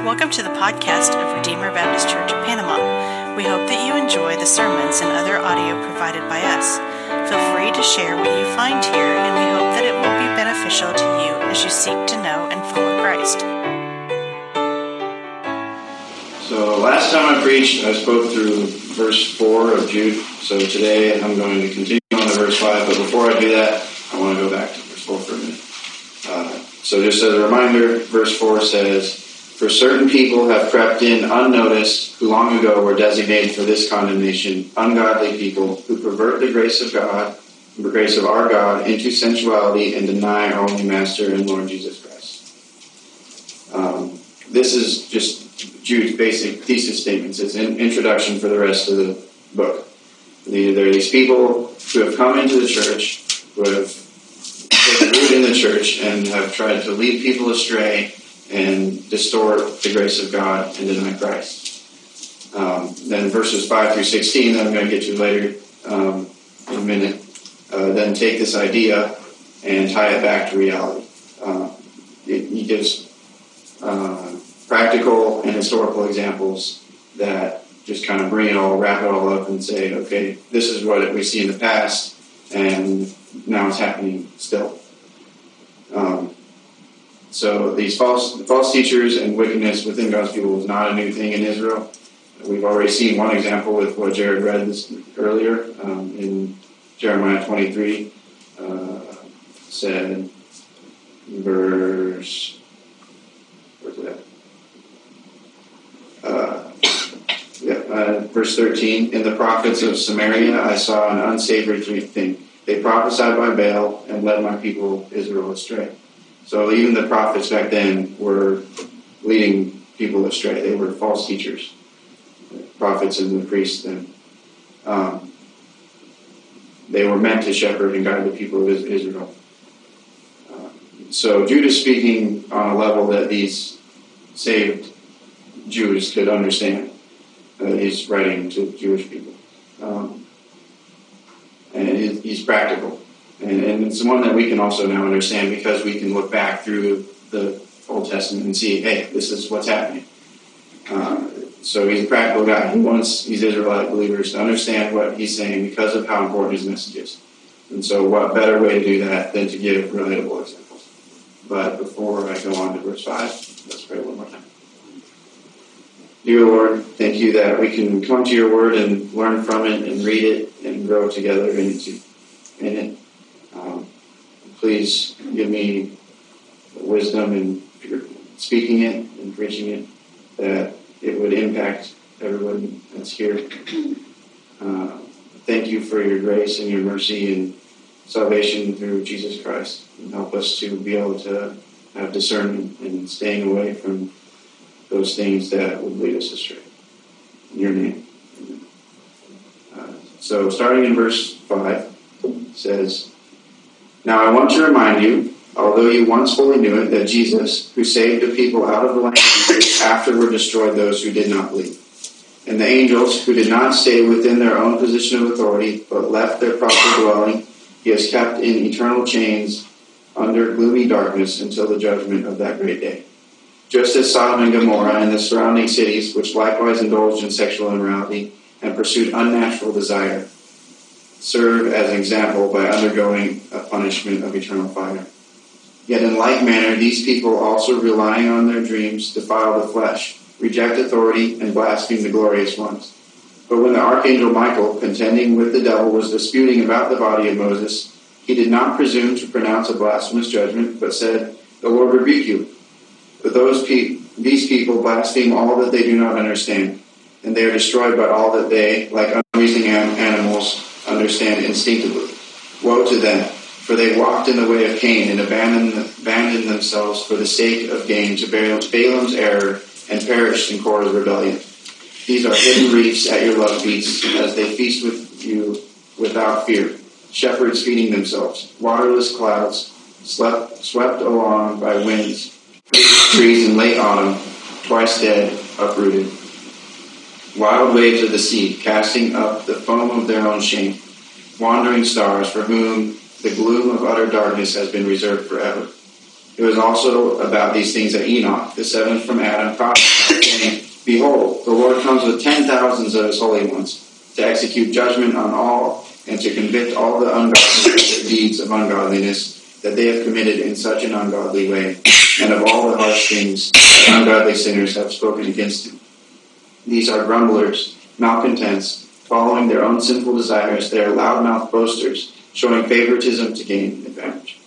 Welcome to the podcast of Redeemer Baptist Church of Panama. We hope that you enjoy the sermons and other audio provided by us. Feel free to share what you find here, and we hope that it will be beneficial to you as you seek to know and follow Christ. So, last time I preached, I spoke through verse 4 of Jude. So, today I'm going to continue on to verse 5. But before I do that, I want to go back to verse 4 for a minute. Uh, so, just as a reminder, verse 4 says, For certain people have crept in unnoticed, who long ago were designated for this condemnation, ungodly people who pervert the grace of God, the grace of our God, into sensuality and deny our only Master and Lord Jesus Christ. Um, this is just Jude's basic thesis statements. It's an introduction for the rest of the book. There are these people who have come into the church, who have taken root in the church, and have tried to lead people astray and distort the grace of God and deny Christ. Um, then verses 5 through 16, that I'm going to get to later um, in a minute, uh, then take this idea and tie it back to reality. Uh, it, he gives uh, practical and historical examples that just kind of bring it all, wrap it all up, and say, okay, this is what we see in the past, and now it's happening still. Um, so these false false teachers and wickedness within God's people is not a new thing in Israel. We've already seen one example with what Jared read this earlier um, in Jeremiah 23. Uh, said verse where's it? Uh, yeah, uh, verse 13. In the prophets of Samaria, I saw an unsavory thing. They prophesied by Baal and led my people Israel astray. So even the prophets back then were leading people astray. They were false teachers, prophets and the priests. Then um, they were meant to shepherd and guide the people of Israel. Uh, so Jude is speaking on a level that these saved Jews could understand. Uh, he's writing to Jewish people. Um, and he's practical. And, and, it's one that we can also now understand because we can look back through the Old Testament and see, hey, this is what's happening. Uh, so he's a practical guy. He wants these Israelite believers to understand what he's saying because of how important his message is. And so, what better way to do that than to give relatable examples? But before I go on to verse 5, let's pray one more time. Dear Lord, thank you that we can come to your word and learn from it and read it and grow together in it. Please give me wisdom in speaking it and preaching it, that it would impact everyone that's here. Uh, thank you for your grace and your mercy and salvation through Jesus Christ. And help us to be able to have discernment and staying away from those things that would lead us astray. In your name. Uh, so, starting in verse 5, says, Now I want to remind you, although you once fully knew it, that Jesus, who saved the people out of the land afterward destroyed those who did not believe. And the angels, who did not stay within their own position of authority, but left their proper dwelling, he has kept in eternal chains under gloomy darkness until the judgment of that great day just as Sodom and Gomorrah and the surrounding cities, which likewise indulged in sexual immorality and pursued unnatural desire, serve as an example by undergoing a punishment of eternal fire. Yet in like manner, these people also relying on their dreams defile the flesh, reject authority, and blaspheme the glorious ones. But when the archangel Michael, contending with the devil, was disputing about the body of Moses, he did not presume to pronounce a blasphemous judgment, but said, The Lord rebuke you. But those pe- these people blaspheme all that they do not understand, and they are destroyed by all that they, like unreasoning animals, understand instinctively. Woe to them, for they walked in the way of Cain and abandoned, abandoned themselves for the sake of gain to Balaam's error and perished in Korah's rebellion. These are hidden reefs at your love feasts, as they feast with you without fear. Shepherds feeding themselves, waterless clouds, slept, swept along by winds trees in late autumn, twice dead, uprooted. Wild waves of the sea, casting up the foam of their own shame. Wandering stars, for whom the gloom of utter darkness has been reserved forever. It was also about these things that Enoch, the seventh from Adam, prophesied, saying, Behold, the Lord comes with ten thousands of his holy ones to execute judgment on all and to convict all the ungodly deeds of ungodliness that they have committed in such an ungodly way, and of all the harsh things that ungodly sinners have spoken against him. These are grumblers, malcontents, following their own sinful desires. They are loudmouth boasters, showing favoritism to gain advantage.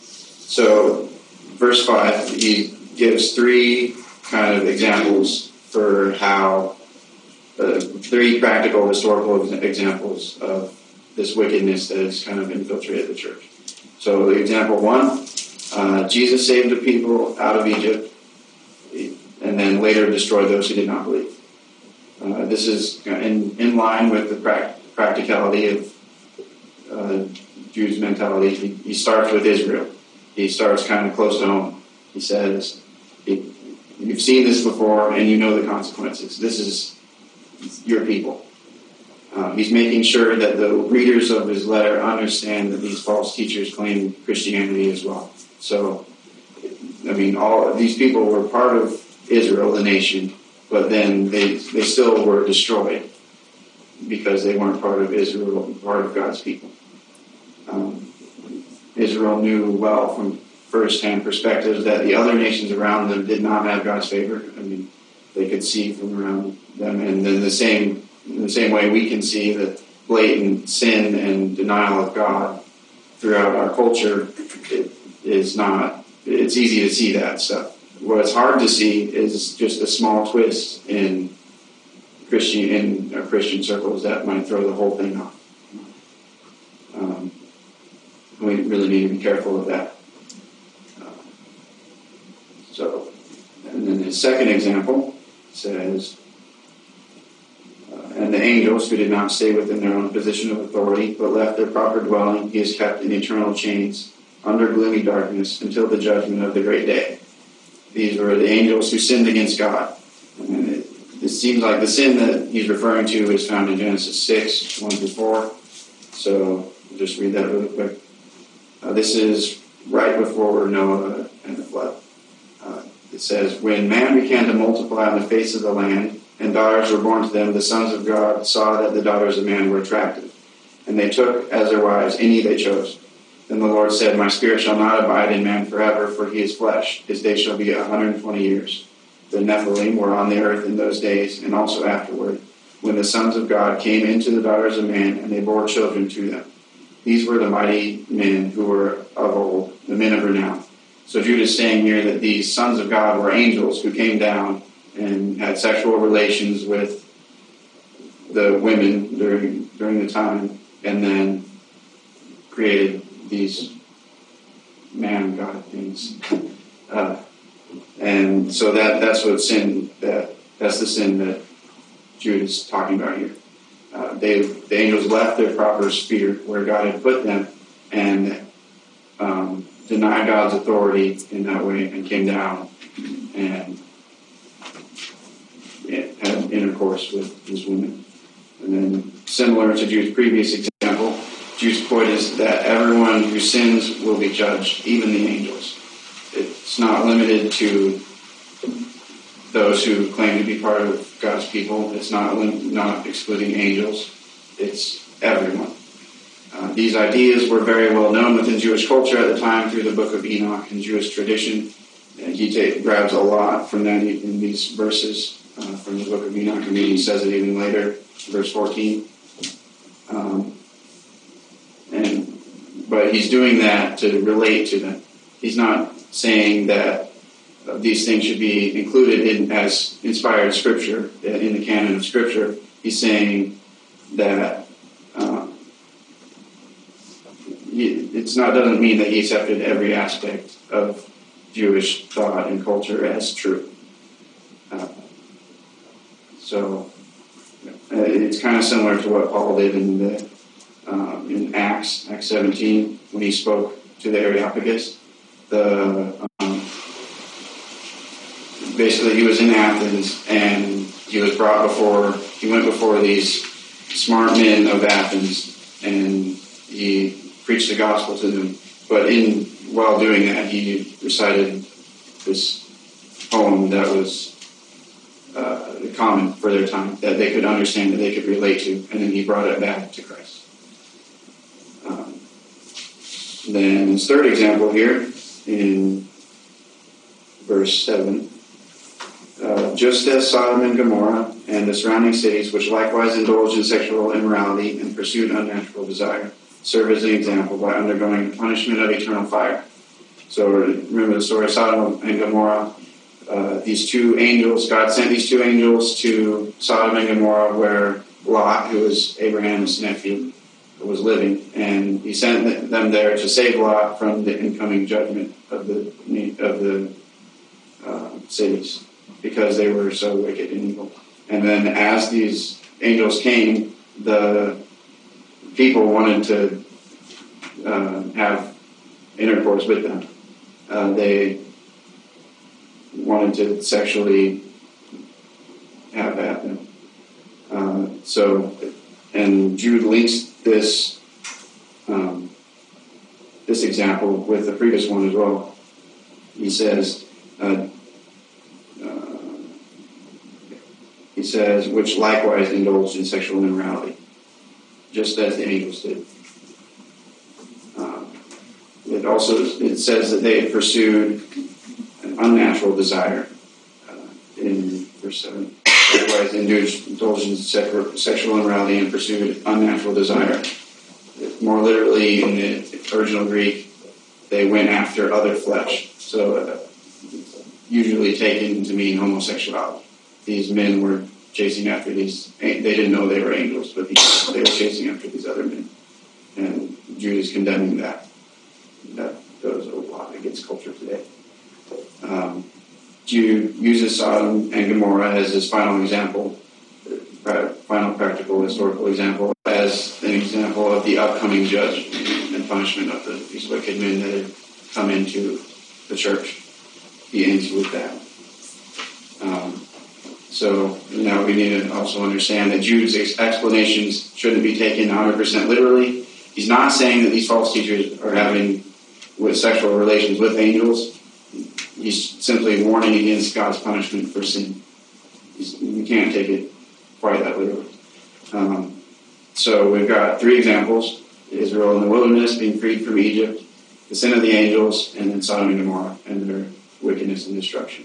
So, verse 5, he gives three kind of examples for how, uh, three practical historical examples of this wickedness that has kind of infiltrated the church. So, example one uh, Jesus saved the people out of Egypt and then later destroyed those who did not believe. Uh, this is in, in line with the pra- practicality of uh, Jews' mentality. He, he, starts with Israel. He starts kind of close to home. He says, You've seen this before and you know the consequences. This is your people. Um, he's making sure that the readers of his letter understand that these false teachers claim Christianity as well. So, I mean, all these people were part of Israel, the nation, but then they they still were destroyed because they weren't part of Israel, part of God's people. Um, Israel knew well from firsthand perspective that the other nations around them did not have God's favor. I mean, they could see from around them, and then the same in the same way we can see that blatant sin and denial of God throughout our culture is not. It's easy to see that stuff. What's hard to see is just a small twist in Christian in Christian circles that might throw the whole thing off. Um, we really need to be careful of that. Uh, so, and then the second example says and the angels who did not stay within their own position of authority, but left their proper dwelling, he is kept in eternal chains, under gloomy darkness, until the judgment of the great day. These were the angels who sinned against God. It, it seems like the sin that he's referring to is found in Genesis 6, 1 through 4. So will just read that really quick. Uh, this is right before Noah and the flood. Uh, it says, When man began to multiply on the face of the land, and daughters were born to them, the sons of God saw that the daughters of man were attractive, and they took as their wives any they chose. Then the Lord said, My spirit shall not abide in man forever, for he is flesh. His days shall be a 120 years. The Nephilim were on the earth in those days, and also afterward, when the sons of God came into the daughters of man, and they bore children to them. These were the mighty men who were of old, the men of renown. So Judah is saying here that these sons of God were angels who came down and had sexual relations with the women during during the time, and then created these man god things. uh, and so that that's what sin that that's the sin that Jude is talking about here. Uh, they the angels left their proper sphere where God had put them, and um, denied God's authority in that way, and came down and had intercourse with these women. And then, similar to Jude's previous example, Jude's point is that everyone who sins will be judged, even the angels. It's not limited to those who claim to be part of God's people. It's not not excluding angels. It's everyone. Uh, these ideas were very well known within Jewish culture at the time through the Book of Enoch and Jewish tradition. And he take, grabs a lot from that in these verses uh, from the book of Enoch. Mean, he says it even later, verse 14. Um, and but he's doing that to relate to them. He's not saying that uh, these things should be included in as inspired scripture uh, in the canon of scripture. He's saying that um, it's not doesn't mean that he accepted every aspect of Jewish thought and culture as true. Uh, so uh, it's kind of similar to what Paul did in the um, in Acts Acts 17 when he spoke to the Areopagus. The um, basically he was in Athens and he was brought before he went before these smart men of Athens and he preached the gospel to them. But in while doing that, he recited this poem that was uh, common for their time, that they could understand, that they could relate to, and then he brought it back to Christ. Um, then his third example here in verse 7 uh, just as Sodom and Gomorrah and the surrounding cities, which likewise indulged in sexual immorality and pursued unnatural desire, serve as an example by undergoing the punishment of eternal fire. So remember the story of Sodom and Gomorrah. Uh, these two angels, God sent these two angels to Sodom and Gomorrah, where Lot, who was Abraham's nephew, was living, and he sent them there to save Lot from the incoming judgment of the of the uh, cities because they were so wicked and evil. And then as these angels came, the people wanted to uh, have intercourse with them. Uh, they wanted to sexually have at them. Uh, so, and Jude links this um, this example with the previous one as well. He says, uh, he says, which likewise indulged in sexual immorality, just as the angels did. Um, it also it says that they pursued an unnatural desire uh, in verse 7. Likewise, indulgence in sexual immorality and pursued unnatural desire. More literally, in the original Greek, they went after other flesh. So, uh, usually taken to mean homosexuality these men were chasing after these. They didn't know they were angels, but these, they were chasing after these other men, and Jude is condemning that. That goes a lot against culture today. Um, Jude uses Sodom and Gomorrah as his final example, uh, final practical historical example, as an example of the upcoming judgment and punishment of the, these wicked men that had come into the church. He ends with that. Um, so now we need to also understand that Jude's explanations shouldn't be taken 100% literally. He's not saying that these false teachers are having with sexual relations with angels. He's simply warning against God's punishment for sin. He's, you can't take it quite that literally. Um, so we've got three examples: Israel in the wilderness, being freed from Egypt, the sin of the angels, and then Sodom and Gomorrah and their wickedness and destruction.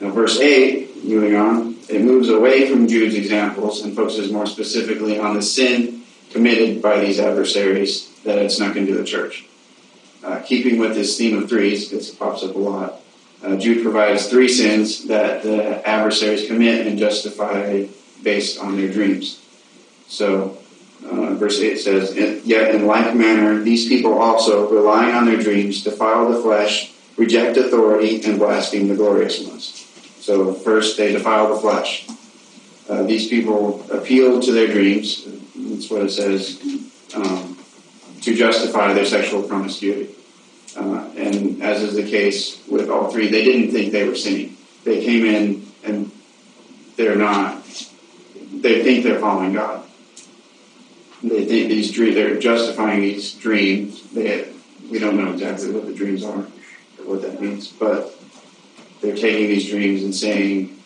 Now, verse 8, moving on, it moves away from Jude's examples and focuses more specifically on the sin committed by these adversaries that had snuck into the church. Uh, keeping with this theme of threes, it pops up a lot, uh, Jude provides three sins that the adversaries commit and justify based on their dreams. So, uh, verse 8 says, Yet in like manner, these people also, relying on their dreams, defile the flesh, reject authority, and blaspheme the glorious ones. So first they defile the flesh. Uh, these people appeal to their dreams. That's what it says um, to justify their sexual promiscuity. Uh, and as is the case with all three, they didn't think they were sinning. They came in and they're not. They think they're following God. They think these dreams. They're justifying these dreams. They, we don't know exactly what the dreams are or what that means, but they're taking these dreams and saying,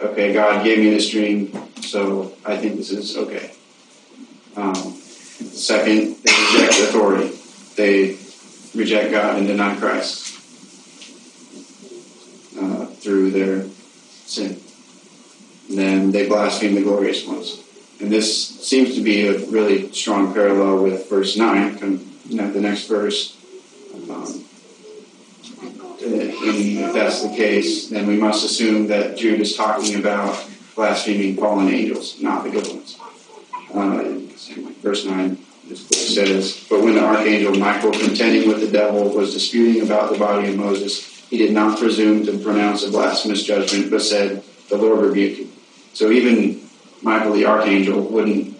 okay, God gave me this dream, so I think this is okay. Um, second, they reject authority. They reject God and deny Christ uh, through their sin. And then they blaspheme the glorious ones. And this seems to be a really strong parallel with verse 9, the next verse. Um, and if that's the case, then we must assume that Jude is talking about blaspheming fallen angels, not the good ones. Uh, verse 9 says, But when the archangel Michael, contending with the devil, was disputing about the body of Moses, he did not presume to pronounce a blasphemous judgment, but said, The Lord rebuke you. So even Michael the archangel wouldn't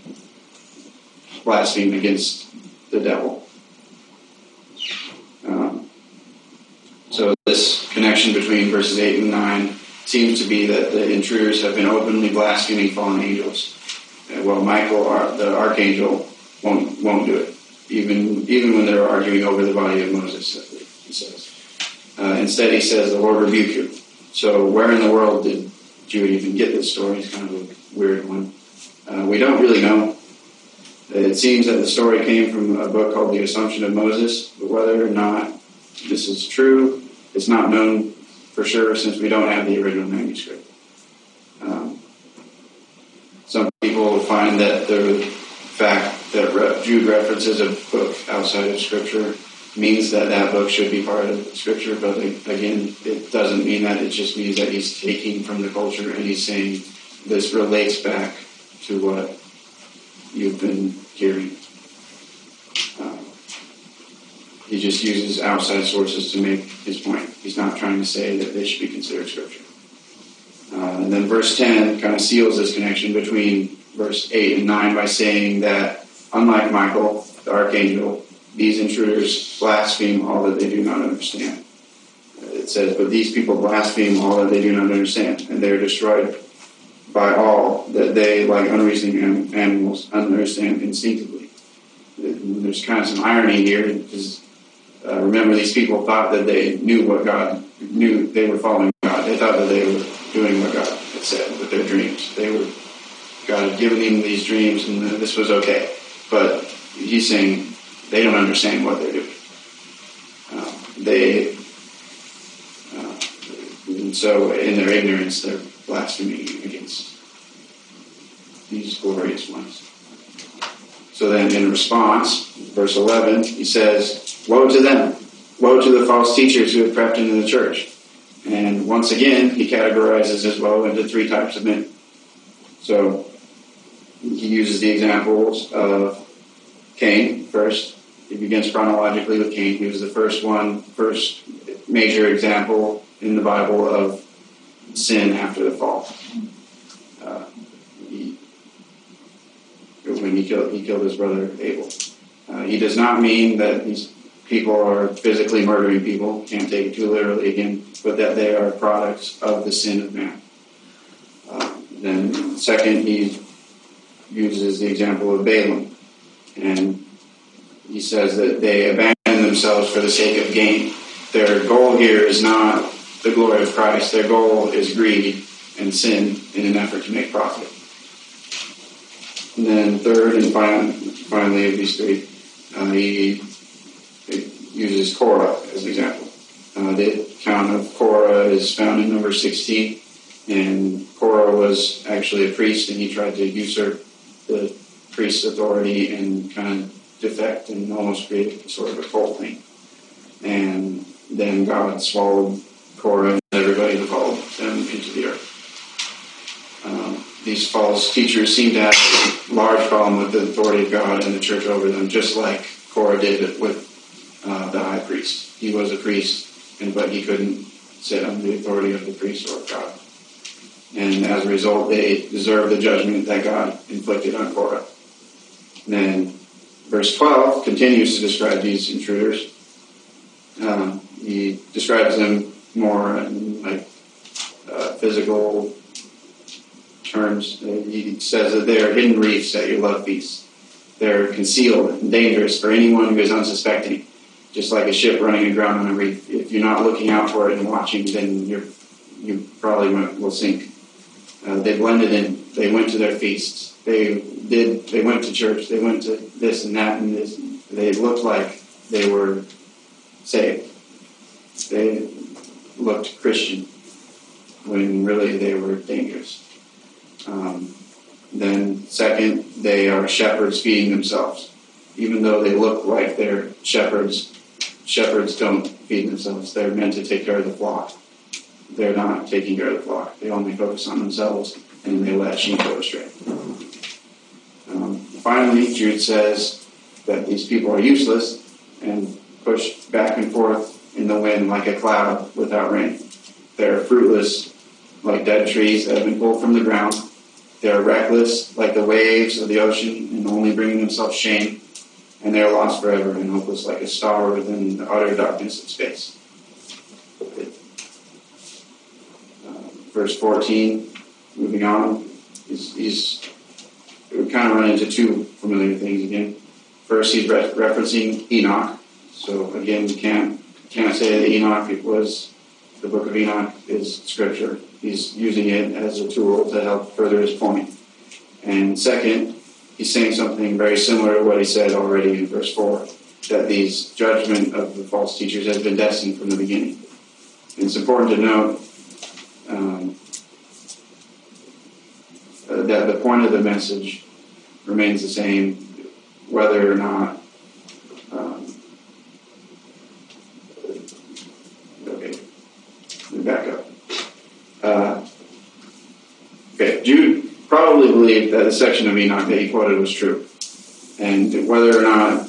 blaspheme against the devil. Um, so this connection between verses 8 and 9 seems to be that the intruders have been openly blaspheming fallen angels. Well, Michael, the archangel, won't won't do it, even even when they're arguing over the body of Moses. He says. Uh, instead, he says, The Lord rebuke you. So, where in the world did Jude even get this story? It's kind of a weird one. Uh, we don't really know. It seems that the story came from a book called The Assumption of Moses, but whether or not this is true, it's not known for sure since we don't have the original manuscript. Um, some people find that the fact that Jude references a book outside of Scripture means that that book should be part of Scripture, but again, it doesn't mean that. It just means that he's taking from the culture and he's saying this relates back to what you've been hearing. Um, he just uses outside sources to make his point. He's not trying to say that they should be considered Scripture. And then verse 10 kind of seals this connection between verse 8 and 9 by saying that, unlike Michael, the archangel, these intruders blaspheme all that they do not understand. It says, But these people blaspheme all that they do not understand, and they are destroyed by all that they, like unreasoning animals, understand instinctively. There's kind of some irony here because uh, remember, these people thought that they knew what God knew. They were following God. They thought that they were doing what God had said with their dreams. They were God had given them these dreams, and this was okay. But He's saying they don't understand what they're doing. Uh, they, uh, and so in their ignorance, they're blaspheming against these glorious ones. So then, in response, verse 11, he says, Woe to them! Woe to the false teachers who have crept into the church. And once again, he categorizes his woe into three types of men. So he uses the examples of Cain first, he begins chronologically with Cain. He was the first one, first major example in the Bible of sin after the fall. Uh, he, when he killed, he killed his brother Abel. Uh, he does not mean that these people are physically murdering people. Can't take it too literally again, but that they are products of the sin of man. Uh, then, second, he uses the example of Balaam, and he says that they abandon themselves for the sake of gain. Their goal here is not the glory of Christ. Their goal is greed and sin in an effort to make profit. And then third and finally of these three, uh, he, he, uses Korah as an example. Uh, the account of Korah is found in number 16, and Korah was actually a priest, and he tried to usurp the priest's authority and kind of defect and almost create sort of a cult thing. And then God swallowed Korah and everybody who followed them into the earth. Um, these false teachers seem to have a large problem with the authority of God and the church over them, just like Korah did with uh, the high priest. He was a priest, and but he couldn't sit under the authority of the priest or God. And as a result, they deserve the judgment that God inflicted on Korah. And then verse 12 continues to describe these intruders. Um, he describes them more in like uh, physical terms. He says that they are hidden reefs at your love feast. They're concealed and dangerous for anyone who is unsuspecting, just like a ship running aground on a reef. If you're not looking out for it and watching, then you're, you probably will sink. Uh, they blended in. They went to their feasts they did they went to church, they went to this and that and this. They looked like they were saved. They looked Christian when really they were dangerous. Um, then, second, they are shepherds feeding themselves. Even though they look like they're shepherds, shepherds don't feed themselves. They're meant to take care of the flock. They're not taking care of the flock. They only focus on themselves and they let sheep go astray. Um, finally, Jude says that these people are useless and pushed back and forth in the wind like a cloud without rain. They're fruitless like dead trees that have been pulled from the ground. They're reckless like the waves of the ocean and only bringing themselves shame. And they are lost forever and hopeless like a star within the utter darkness of space. Uh, verse 14, moving on, he's, he's we kind of run into two familiar things again. First, he's re- referencing Enoch. So again, we can't can't say that Enoch it was the book of Enoch is scripture. He's using it as a tool to help further his point. And second, he's saying something very similar to what he said already in verse 4 that these judgment of the false teachers has been destined from the beginning. And it's important to note um, uh, that the point of the message remains the same, whether or not. Um, okay, let me back up. Uh, okay, Jude believed that the section of Enoch that he quoted was true. And whether or not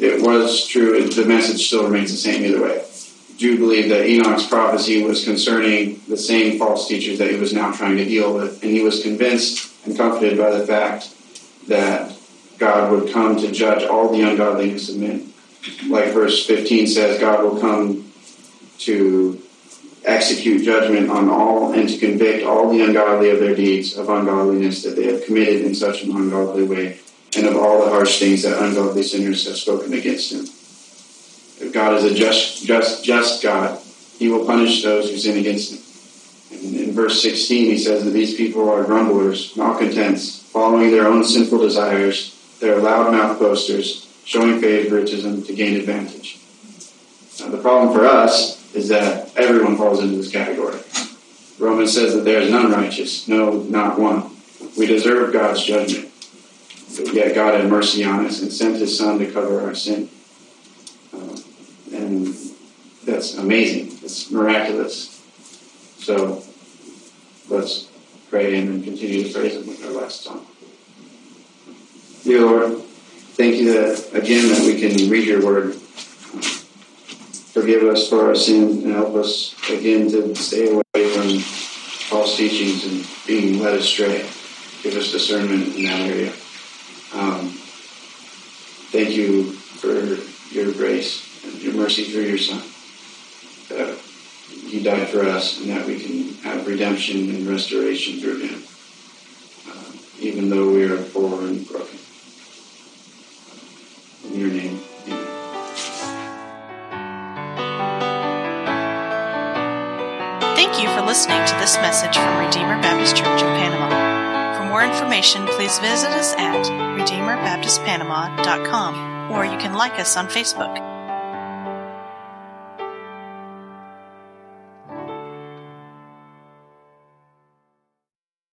it was true, the message still remains the same either way. Jude believed that Enoch's prophecy was concerning the same false teachers that he was now trying to deal with, and he was convinced and comforted by the fact that God would come to judge all the ungodliness of men. Like verse 15 says, God will come to execute judgment on all and to convict all the ungodly of their deeds of ungodliness that they have committed in such an ungodly way, and of all the harsh things that ungodly sinners have spoken against him. If God is a just, just, just God, he will punish those who sin against him. And in verse 16, he says that these people are grumblers, malcontents, following their own sinful desires. They're loudmouth boasters, showing favoritism to gain advantage. Now, the problem for us is that everyone falls into this category. Romans says that there is none righteous, no, not one. We deserve God's judgment. But yet God had mercy on us and sent his Son to cover our sin. Uh, and that's amazing. It's miraculous. So let's pray and continue to praise him with our last song. Dear Lord, thank you that again that we can read your word forgive us for our sins and help us again to stay away from false teachings and being led astray. Give us discernment in that area. Um, thank you for your grace and your mercy through your Son. That He died for us and that we can have redemption and restoration through Him, uh, even though we are poor and broken. Listening to this message from Redeemer Baptist Church of Panama. For more information, please visit us at RedeemerBaptistPanama.com or you can like us on Facebook.